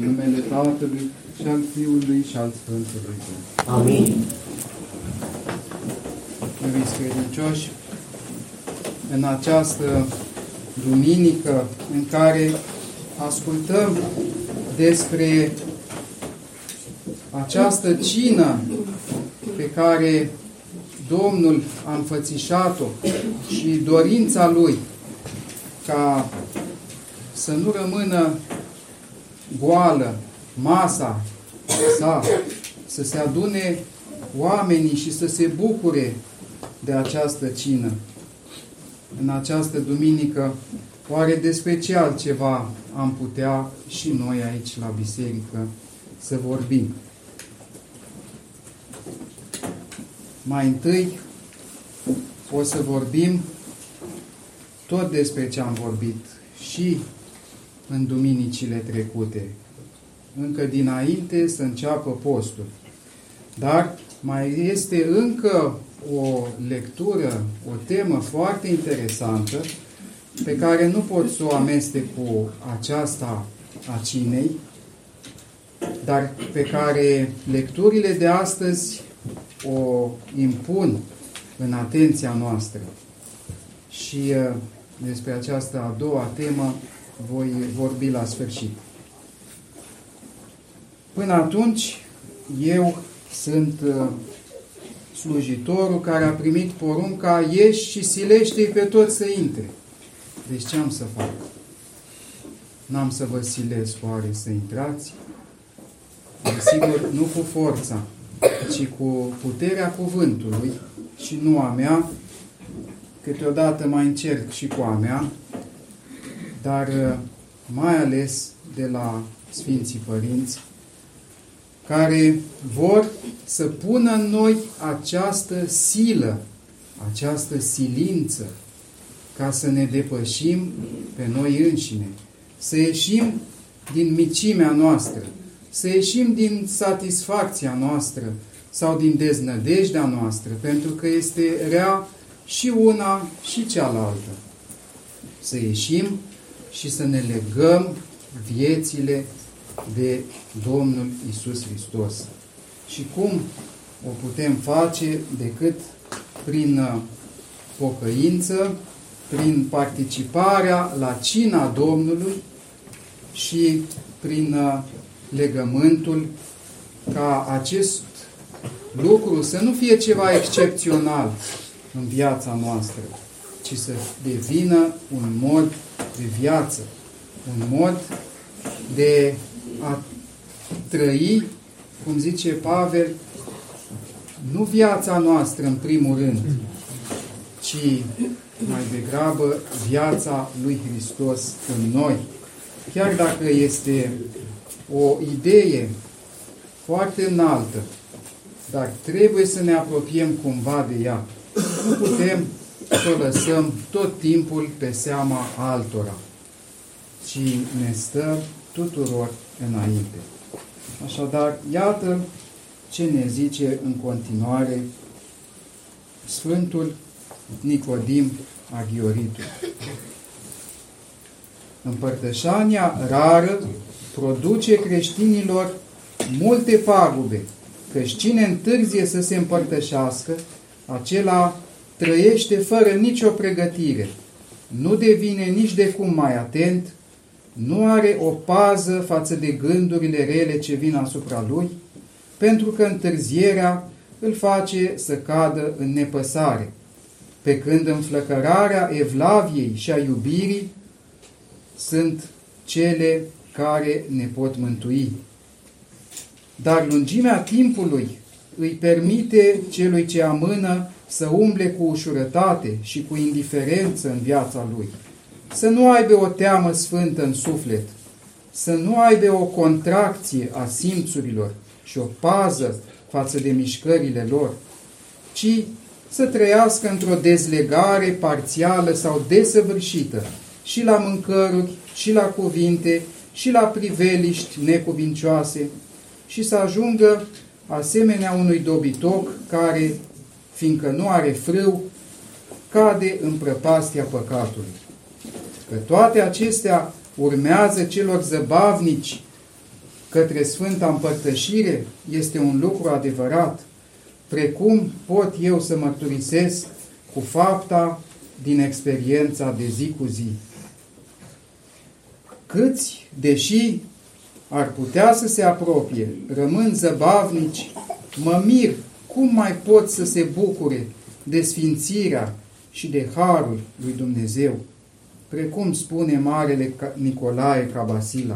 În numele Tatălui și al Fiului și al Sfântului Duh. Amin. Iubiți credincioși, în această duminică în care ascultăm despre această cină pe care Domnul a înfățișat-o și dorința Lui ca să nu rămână goală masa sa, să se adune oamenii și să se bucure de această cină. În această duminică, oare despre ce altceva am putea și noi aici la biserică să vorbim? Mai întâi o să vorbim tot despre ce am vorbit și în duminicile trecute, încă dinainte să înceapă postul. Dar mai este încă o lectură, o temă foarte interesantă, pe care nu pot să o amestec cu aceasta a cinei, dar pe care lecturile de astăzi o impun în atenția noastră. Și uh, despre această a doua temă voi vorbi la sfârșit. Până atunci, eu sunt uh, slujitorul care a primit porunca ieși și silește pe toți să intre. Deci ce am să fac? N-am să vă silesc oare să intrați? Desigur, nu cu forța, ci cu puterea cuvântului și nu a mea, câteodată mai încerc și cu a mea, dar uh, mai ales de la Sfinții Părinți, care vor să pună în noi această silă, această silință, ca să ne depășim pe noi înșine, să ieșim din micimea noastră, să ieșim din satisfacția noastră sau din deznădejdea noastră, pentru că este rea și una și cealaltă. Să ieșim și să ne legăm viețile de Domnul Isus Hristos. Și cum o putem face decât prin uh, pocăință, prin participarea la cina Domnului și prin uh, legământul ca acest lucru să nu fie ceva excepțional în viața noastră, ci să devină un mod de viață, un mod de a trăi, cum zice Pavel, nu viața noastră în primul rând, ci mai degrabă viața lui Hristos în noi. Chiar dacă este o idee foarte înaltă, dar trebuie să ne apropiem cumva de ea. Nu putem să o lăsăm tot timpul pe seama altora, ci ne stă tuturor înainte. Așadar, iată ce ne zice în continuare Sfântul Nicodim Aghioritul. Împărtășania rară produce creștinilor multe pagube, căci cine întârzie să se împărtășească, acela trăiește fără nicio pregătire, nu devine nici de cum mai atent, nu are o pază față de gândurile rele ce vin asupra lui, pentru că întârzierea îl face să cadă în nepăsare, pe când înflăcărarea evlaviei și a iubirii sunt cele care ne pot mântui. Dar lungimea timpului îi permite celui ce amână să umble cu ușurătate și cu indiferență în viața lui. Să nu aibă o teamă sfântă în suflet, să nu aibă o contracție a simțurilor și o pază față de mișcările lor, ci să trăiască într-o dezlegare parțială sau desăvârșită și la mâncăruri, și la cuvinte, și la priveliști necuvincioase și să ajungă asemenea unui dobitoc care, fiindcă nu are frâu, cade în prăpastia păcatului că toate acestea urmează celor zăbavnici către Sfânta Împărtășire este un lucru adevărat, precum pot eu să mărturisesc cu fapta din experiența de zi cu zi. Câți, deși ar putea să se apropie, rămân zăbavnici, mă mir cum mai pot să se bucure de sfințirea și de harul lui Dumnezeu, precum spune Marele Nicolae Cabasila.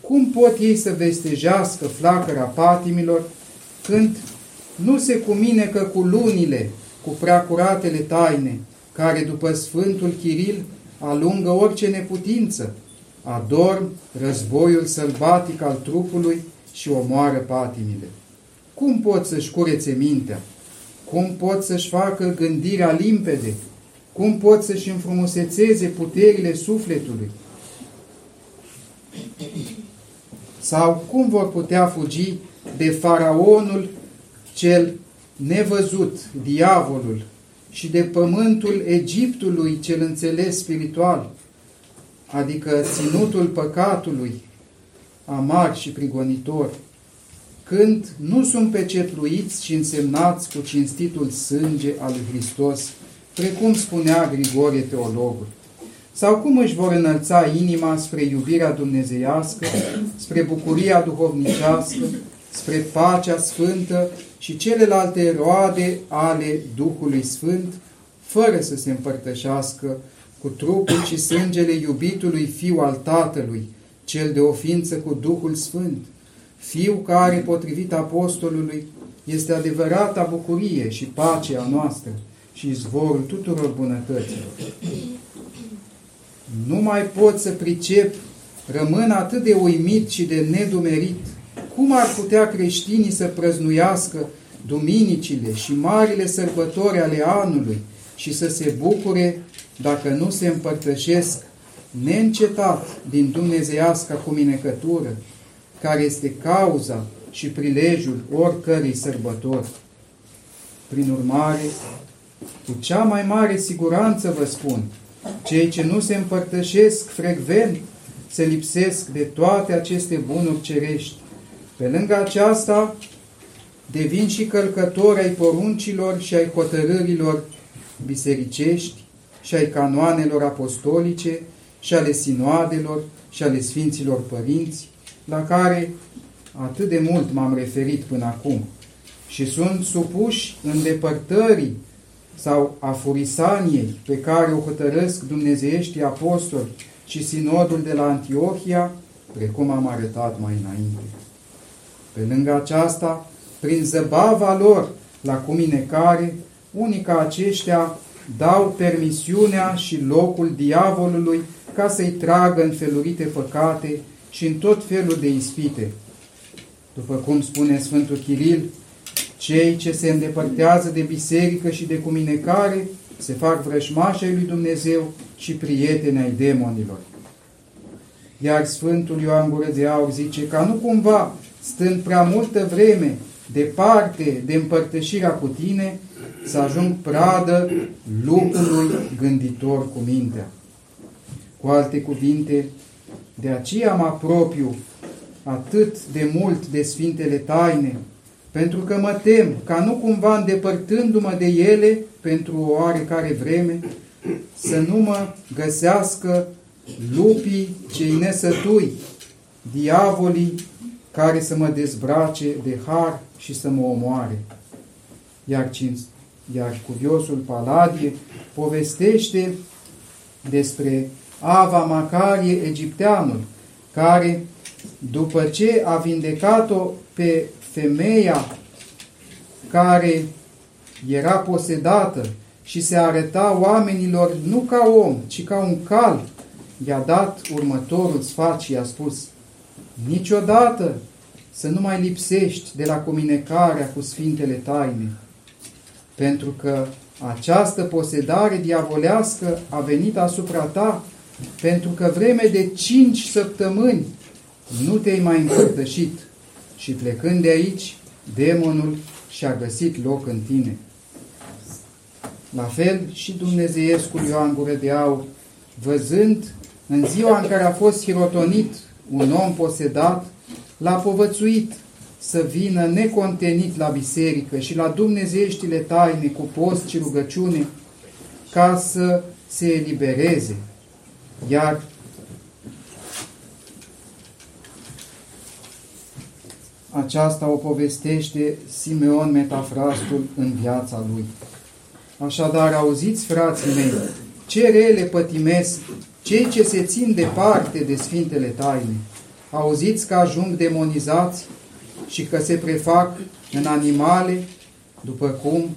Cum pot ei să vestejească flacăra patimilor când nu se cuminecă cu lunile, cu preacuratele taine, care după Sfântul Chiril alungă orice neputință, adorm războiul sălbatic al trupului și omoară patimile. Cum pot să-și curețe mintea? Cum pot să-și facă gândirea limpede? Cum pot să-și înfrumusețeze puterile sufletului? Sau cum vor putea fugi de faraonul cel nevăzut, diavolul, și de pământul Egiptului cel înțeles spiritual, adică ținutul păcatului, amar și prigonitor, când nu sunt pecetluiți și însemnați cu cinstitul sânge al lui Hristos, precum spunea Grigorie teologul. Sau cum își vor înălța inima spre iubirea dumnezeiască, spre bucuria duhovnicească, spre pacea sfântă și celelalte roade ale Duhului Sfânt, fără să se împărtășească cu trupul și sângele iubitului Fiu al Tatălui, cel de ofință cu Duhul Sfânt, Fiu care, potrivit apostolului, este adevărata bucurie și pacea noastră și izvorul tuturor bunătăților. Nu mai pot să pricep, rămân atât de uimit și de nedumerit, cum ar putea creștinii să prăznuiască duminicile și marile sărbători ale anului și să se bucure dacă nu se împărtășesc neîncetat din dumnezeiasca cuminecătură, care este cauza și prilejul oricărei sărbători. Prin urmare, cu cea mai mare siguranță vă spun, cei ce nu se împărtășesc frecvent se lipsesc de toate aceste bunuri cerești. Pe lângă aceasta, devin și călcători ai poruncilor și ai hotărârilor bisericești și ai canoanelor apostolice și ale sinoadelor și ale Sfinților Părinți, la care atât de mult m-am referit până acum, și sunt supuși îndepărtării sau a furisaniei pe care o hotărăsc dumnezeieștii apostoli și sinodul de la Antiohia, precum am arătat mai înainte. Pe lângă aceasta, prin zăbava lor la cuminecare, unii ca aceștia dau permisiunea și locul diavolului ca să-i tragă în felurite păcate și în tot felul de ispite. După cum spune Sfântul Chiril, cei ce se îndepărtează de biserică și de cuminecare se fac vrăjmași ai lui Dumnezeu și prieteni ai demonilor. Iar Sfântul Ioan Gură de Aur zice ca nu cumva, stând prea multă vreme departe de împărtășirea cu tine, să ajung pradă lupului gânditor cu mintea. Cu alte cuvinte, de aceea mă apropiu atât de mult de Sfintele Taine, pentru că mă tem ca nu cumva îndepărtându-mă de ele pentru o oarecare vreme, să nu mă găsească lupii cei nesătui, diavolii care să mă dezbrace de har și să mă omoare. Iar, iar cuviosul Paladie povestește despre Ava Macarie egipteanul, care, după ce a vindecat-o pe femeia care era posedată și se arăta oamenilor nu ca om, ci ca un cal, i-a dat următorul sfat și i-a spus, niciodată să nu mai lipsești de la cominecarea cu Sfintele Taine, pentru că această posedare diavolească a venit asupra ta pentru că vreme de cinci săptămâni nu te-ai mai împărtășit și plecând de aici, demonul și-a găsit loc în tine. La fel și Dumnezeiescul Ioan Gură de Aur, văzând în ziua în care a fost hirotonit un om posedat, l-a povățuit să vină necontenit la biserică și la dumnezeieștile taine cu post și rugăciune ca să se elibereze. Iar aceasta o povestește Simeon Metafrastul în viața lui. Așadar, auziți, frații mei, ce rele pătimesc cei ce se țin departe de Sfintele Taine. Auziți că ajung demonizați și că se prefac în animale, după cum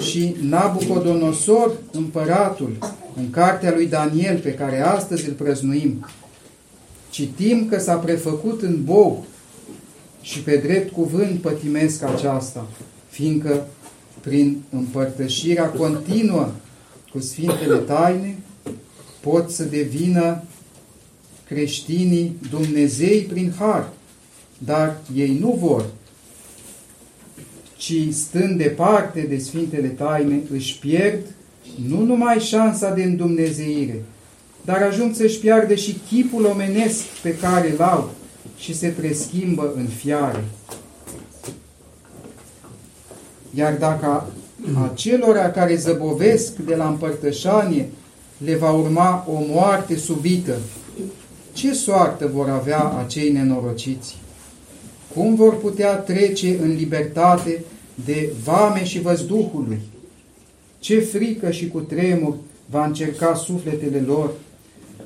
și Nabucodonosor, împăratul, în cartea lui Daniel, pe care astăzi îl prăznuim, citim că s-a prefăcut în bou și pe drept cuvânt pătimesc aceasta, fiindcă prin împărtășirea continuă cu Sfintele Taine pot să devină creștinii Dumnezei prin har, dar ei nu vor, ci stând departe de Sfintele Taine, își pierd nu numai șansa de îndumnezeire, dar ajung să-și piardă și chipul omenesc pe care îl au și se preschimbă în fiare. Iar dacă acelora care zăbovesc de la împărtășanie le va urma o moarte subită, ce soartă vor avea acei nenorociți? Cum vor putea trece în libertate de vame și văzduhului? Ce frică și cu tremur va încerca sufletele lor,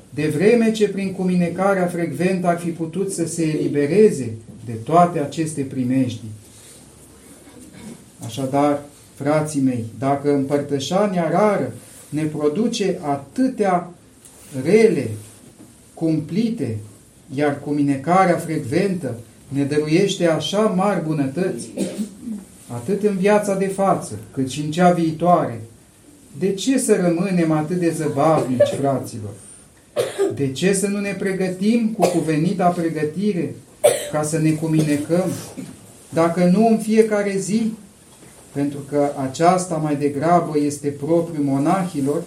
de vreme ce prin cuminecarea frecventă ar fi putut să se elibereze de toate aceste primejdii. Așadar, frații mei, dacă împărtășania rară ne produce atâtea rele, cumplite, iar cuminecarea frecventă ne dăruiește așa mari bunătăți, atât în viața de față, cât și în cea viitoare. De ce să rămânem atât de zăbavnici, fraților? De ce să nu ne pregătim cu cuvenita pregătire ca să ne cuminecăm? Dacă nu în fiecare zi, pentru că aceasta mai degrabă este propriu monahilor,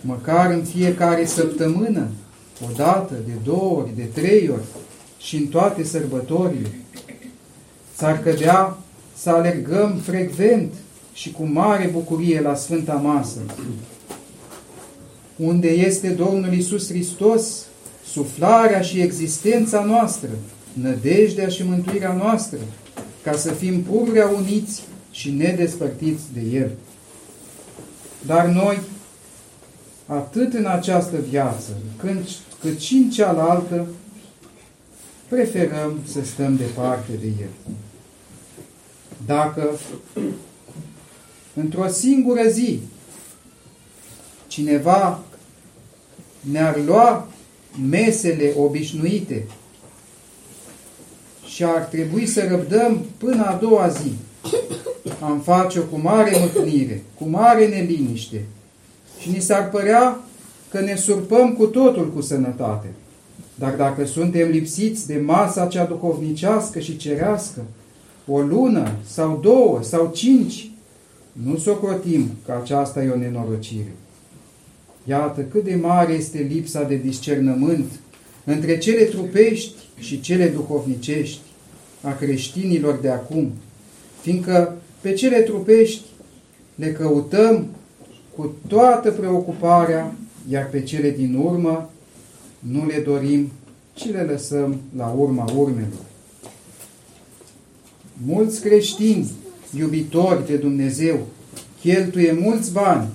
măcar în fiecare săptămână, o dată, de două ori, de trei ori și în toate sărbătorile. S-ar cădea să alergăm frecvent și cu mare bucurie la Sfânta Masă, unde este Domnul Isus Hristos, suflarea și existența noastră, nădejdea și mântuirea noastră, ca să fim pururea uniți și nedespărtiți de El. Dar noi, atât în această viață, cât și în cealaltă, preferăm să stăm departe de El. Dacă într-o singură zi. Cineva ne-ar lua mesele obișnuite și ar trebui să răbdăm până a doua zi, am face-o cu mare mâhnire, cu mare neliniște. Și ni s-ar părea că ne surpăm cu totul cu sănătate. Dar dacă suntem lipsiți de masa cea duhovnicească și cerească, o lună sau două sau cinci, nu socotim că aceasta e o nenorocire. Iată cât de mare este lipsa de discernământ între cele trupești și cele duhovnicești a creștinilor de acum, fiindcă pe cele trupești le căutăm cu toată preocuparea, iar pe cele din urmă nu le dorim, ci le lăsăm la urma urmelor. Mulți creștini, iubitori de Dumnezeu, cheltuie mulți bani,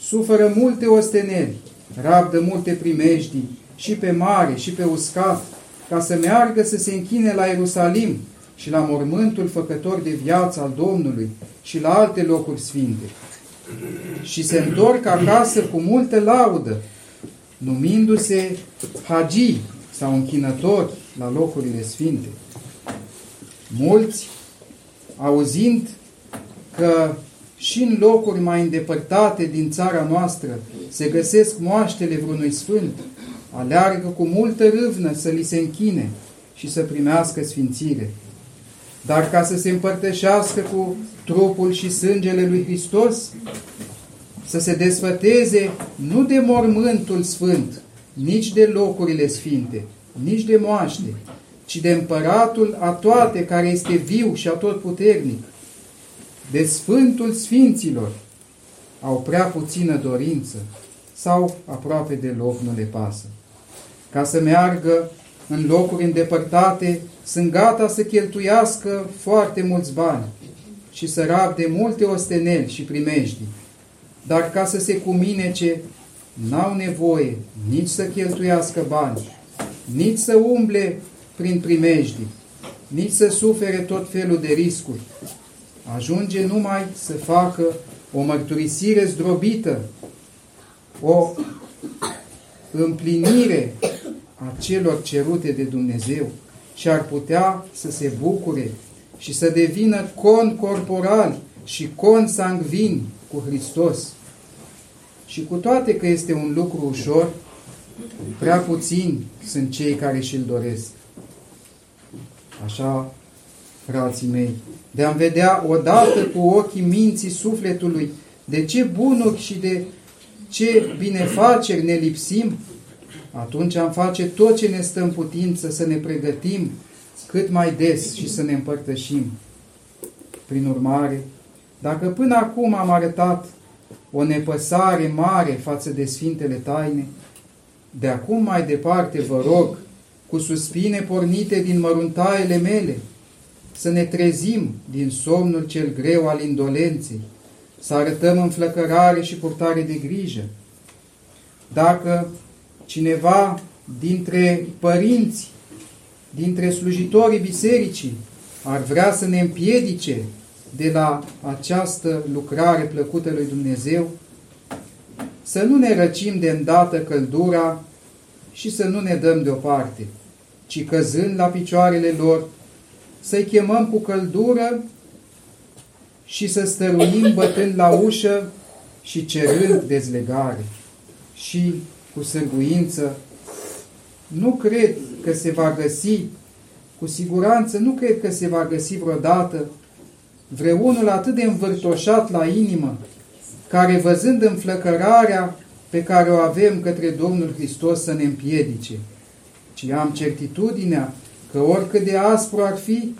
suferă multe osteneli, rabdă multe primejdii, și pe mare, și pe uscat, ca să meargă să se închine la Ierusalim, și la mormântul făcător de viață al Domnului și la alte locuri sfinte. Și se întorc acasă cu multă laudă, numindu-se hagi sau închinători la locurile sfinte. Mulți, auzind că și în locuri mai îndepărtate din țara noastră se găsesc moaștele vreunui sfânt, aleargă cu multă râvnă să li se închine și să primească sfințire. Dar ca să se împărtășească cu trupul și sângele lui Hristos, să se desfăteze nu de mormântul sfânt, nici de locurile sfinte, nici de moaște, ci ci de împăratul a toate care este viu și atotputernic, de Sfântul Sfinților, au prea puțină dorință sau aproape deloc nu le pasă. Ca să meargă în locuri îndepărtate, sunt gata să cheltuiască foarte mulți bani și să rabde multe osteneli și primejdii. Dar ca să se cuminece, n-au nevoie nici să cheltuiască bani, nici să umble prin primejdii, nici să sufere tot felul de riscuri. Ajunge numai să facă o mărturisire zdrobită, o împlinire a celor cerute de Dumnezeu și ar putea să se bucure și să devină con corporal și con sangvin cu Hristos. Și cu toate că este un lucru ușor, prea puțini sunt cei care și-l doresc. Așa, frații mei, de a vedea odată cu ochii minții sufletului de ce bunuri și de ce binefaceri ne lipsim, atunci am face tot ce ne stă în putință să ne pregătim cât mai des și să ne împărtășim. Prin urmare, dacă până acum am arătat o nepăsare mare față de Sfintele Taine, de acum mai departe vă rog, cu suspine pornite din măruntaiele mele, să ne trezim din somnul cel greu al indolenței, să arătăm înflăcărare și purtare de grijă. Dacă cineva dintre părinți, dintre slujitorii bisericii, ar vrea să ne împiedice de la această lucrare plăcută lui Dumnezeu, să nu ne răcim de îndată căldura și să nu ne dăm deoparte, ci căzând la picioarele lor, să-i chemăm cu căldură și să stăruim bătând la ușă și cerând dezlegare. Și cu sârguință, nu cred că se va găsi, cu siguranță nu cred că se va găsi vreodată vreunul atât de învârtoșat la inimă, care văzând înflăcărarea pe care o avem către Domnul Hristos să ne împiedice, ci am certitudinea că oricât de aspru ar fi,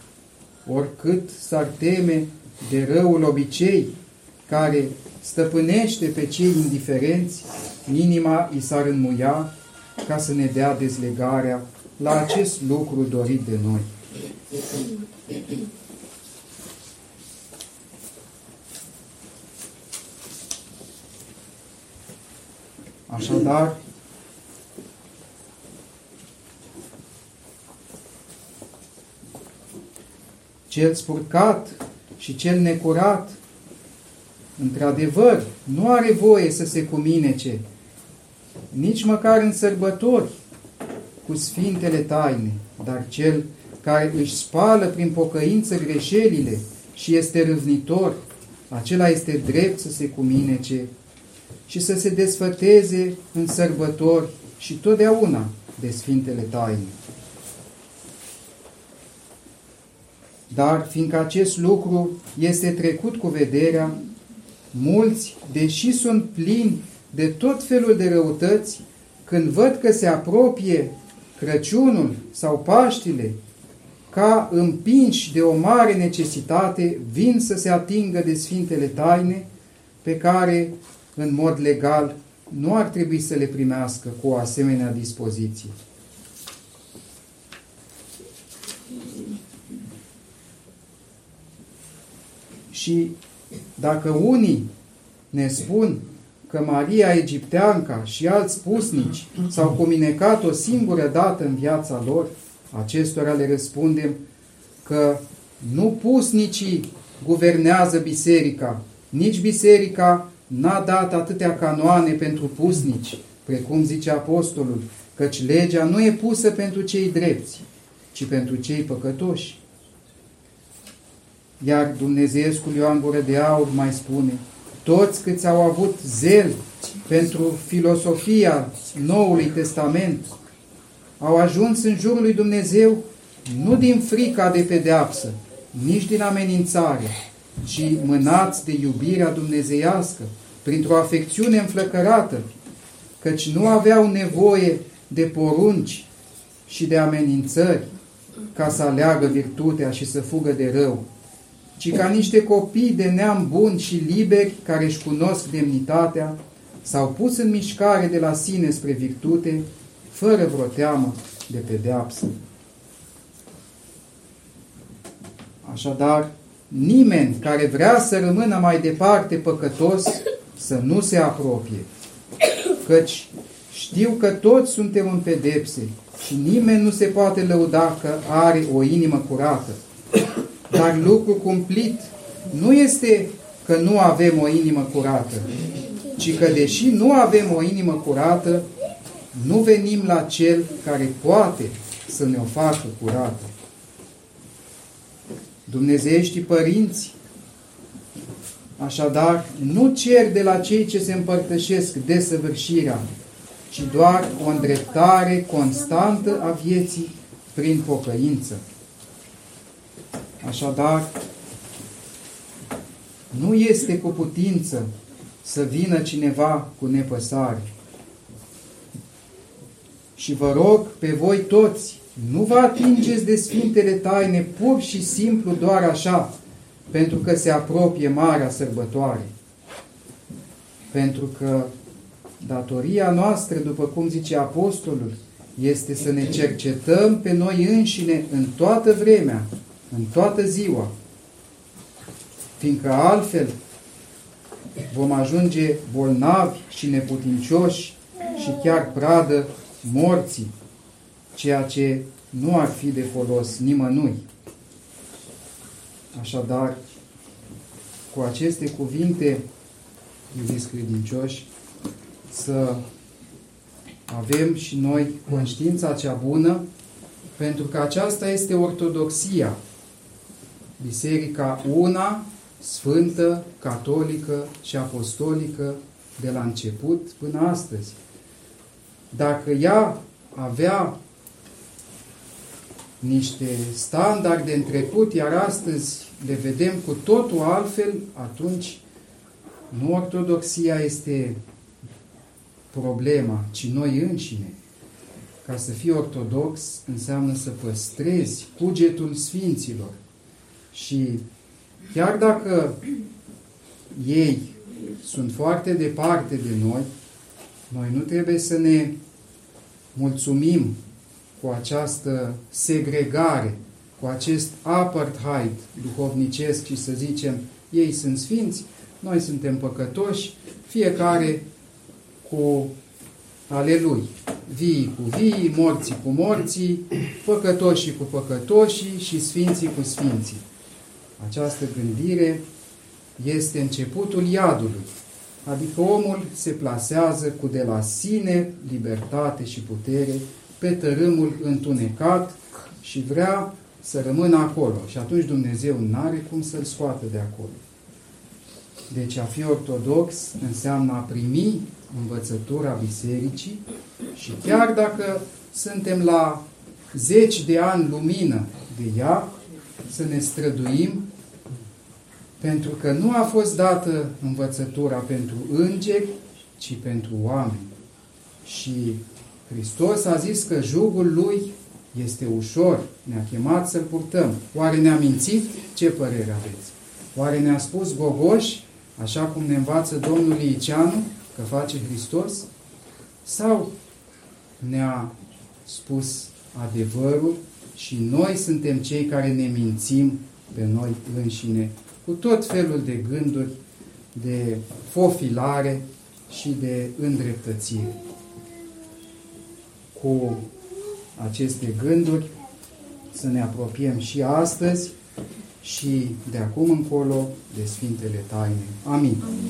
oricât s-ar teme de răul obicei care stăpânește pe cei indiferenți, inima i s-ar înmuia ca să ne dea dezlegarea la acest lucru dorit de noi. Așadar, cel spurcat și cel necurat, într-adevăr, nu are voie să se cuminece, nici măcar în sărbători, cu sfintele taine, dar cel care își spală prin pocăință greșelile și este râvnitor, acela este drept să se cuminece și să se desfăteze în sărbători și totdeauna de sfintele taine. Dar fiindcă acest lucru este trecut cu vederea, mulți, deși sunt plini de tot felul de răutăți, când văd că se apropie Crăciunul sau Paștile, ca împinși de o mare necesitate, vin să se atingă de Sfintele Taine, pe care, în mod legal, nu ar trebui să le primească cu o asemenea dispoziție. Și dacă unii ne spun că Maria Egipteanca și alți pusnici s-au comunicat o singură dată în viața lor, acestora le răspundem că nu pusnicii guvernează biserica, nici biserica n-a dat atâtea canoane pentru pusnici, precum zice apostolul, căci legea nu e pusă pentru cei drepți, ci pentru cei păcătoși. Iar Dumnezeescul Ioan Gură de Aur mai spune, toți câți au avut zel pentru filosofia Noului Testament au ajuns în jurul lui Dumnezeu nu din frica de pedeapsă, nici din amenințare, ci mânați de iubirea dumnezeiască, printr-o afecțiune înflăcărată, căci nu aveau nevoie de porunci și de amenințări, ca să aleagă virtutea și să fugă de rău, ci ca niște copii de neam bun și liberi care își cunosc demnitatea, s-au pus în mișcare de la sine spre virtute, fără vreo teamă de pedeapsă. Așadar, nimeni care vrea să rămână mai departe păcătos să nu se apropie, căci știu că toți suntem în pedepse și nimeni nu se poate lăuda că are o inimă curată. Dar lucru cumplit nu este că nu avem o inimă curată, ci că deși nu avem o inimă curată, nu venim la Cel care poate să ne o facă curată. Dumnezeiești părinți, așadar, nu cer de la cei ce se împărtășesc desăvârșirea, ci doar o îndreptare constantă a vieții prin pocăință. Așadar, nu este cu putință să vină cineva cu nepăsare. Și vă rog pe voi toți, nu vă atingeți de Sfintele Taine pur și simplu doar așa, pentru că se apropie Marea Sărbătoare. Pentru că datoria noastră, după cum zice Apostolul, este să ne cercetăm pe noi înșine în toată vremea, în toată ziua, fiindcă altfel vom ajunge bolnavi și neputincioși și chiar pradă morții, ceea ce nu ar fi de folos nimănui. Așadar, cu aceste cuvinte, iubiți credincioși, să avem și noi conștiința cea bună, pentru că aceasta este ortodoxia. Biserica una, sfântă, catolică și apostolică de la început până astăzi. Dacă ea avea niște standarde în trecut, iar astăzi le vedem cu totul altfel, atunci nu ortodoxia este problema, ci noi înșine. Ca să fii ortodox înseamnă să păstrezi cugetul Sfinților. Și chiar dacă ei sunt foarte departe de noi, noi nu trebuie să ne mulțumim cu această segregare, cu acest apartheid duhovnicesc și să zicem, ei sunt sfinți, noi suntem păcătoși, fiecare cu ale lui. Vii cu vii, morții cu morții, păcătoșii cu păcătoșii și sfinții cu sfinții. Această gândire este începutul iadului, adică omul se plasează cu de la sine libertate și putere pe tărâmul întunecat și vrea să rămână acolo. Și atunci Dumnezeu nu are cum să-l scoată de acolo. Deci a fi ortodox înseamnă a primi învățătura bisericii și chiar dacă suntem la zeci de ani lumină de ea, să ne străduim pentru că nu a fost dată învățătura pentru îngeri, ci pentru oameni. Și Hristos a zis că jugul lui este ușor, ne-a chemat să-l purtăm. Oare ne-a mințit? Ce părere aveți? Oare ne-a spus gogoși, așa cum ne învață Domnul Iceanu, că face Hristos? Sau ne-a spus adevărul și noi suntem cei care ne mințim pe noi înșine cu tot felul de gânduri de fofilare și de îndreptățire. Cu aceste gânduri să ne apropiem și astăzi și de acum încolo de Sfintele Taine. Amin. Amin.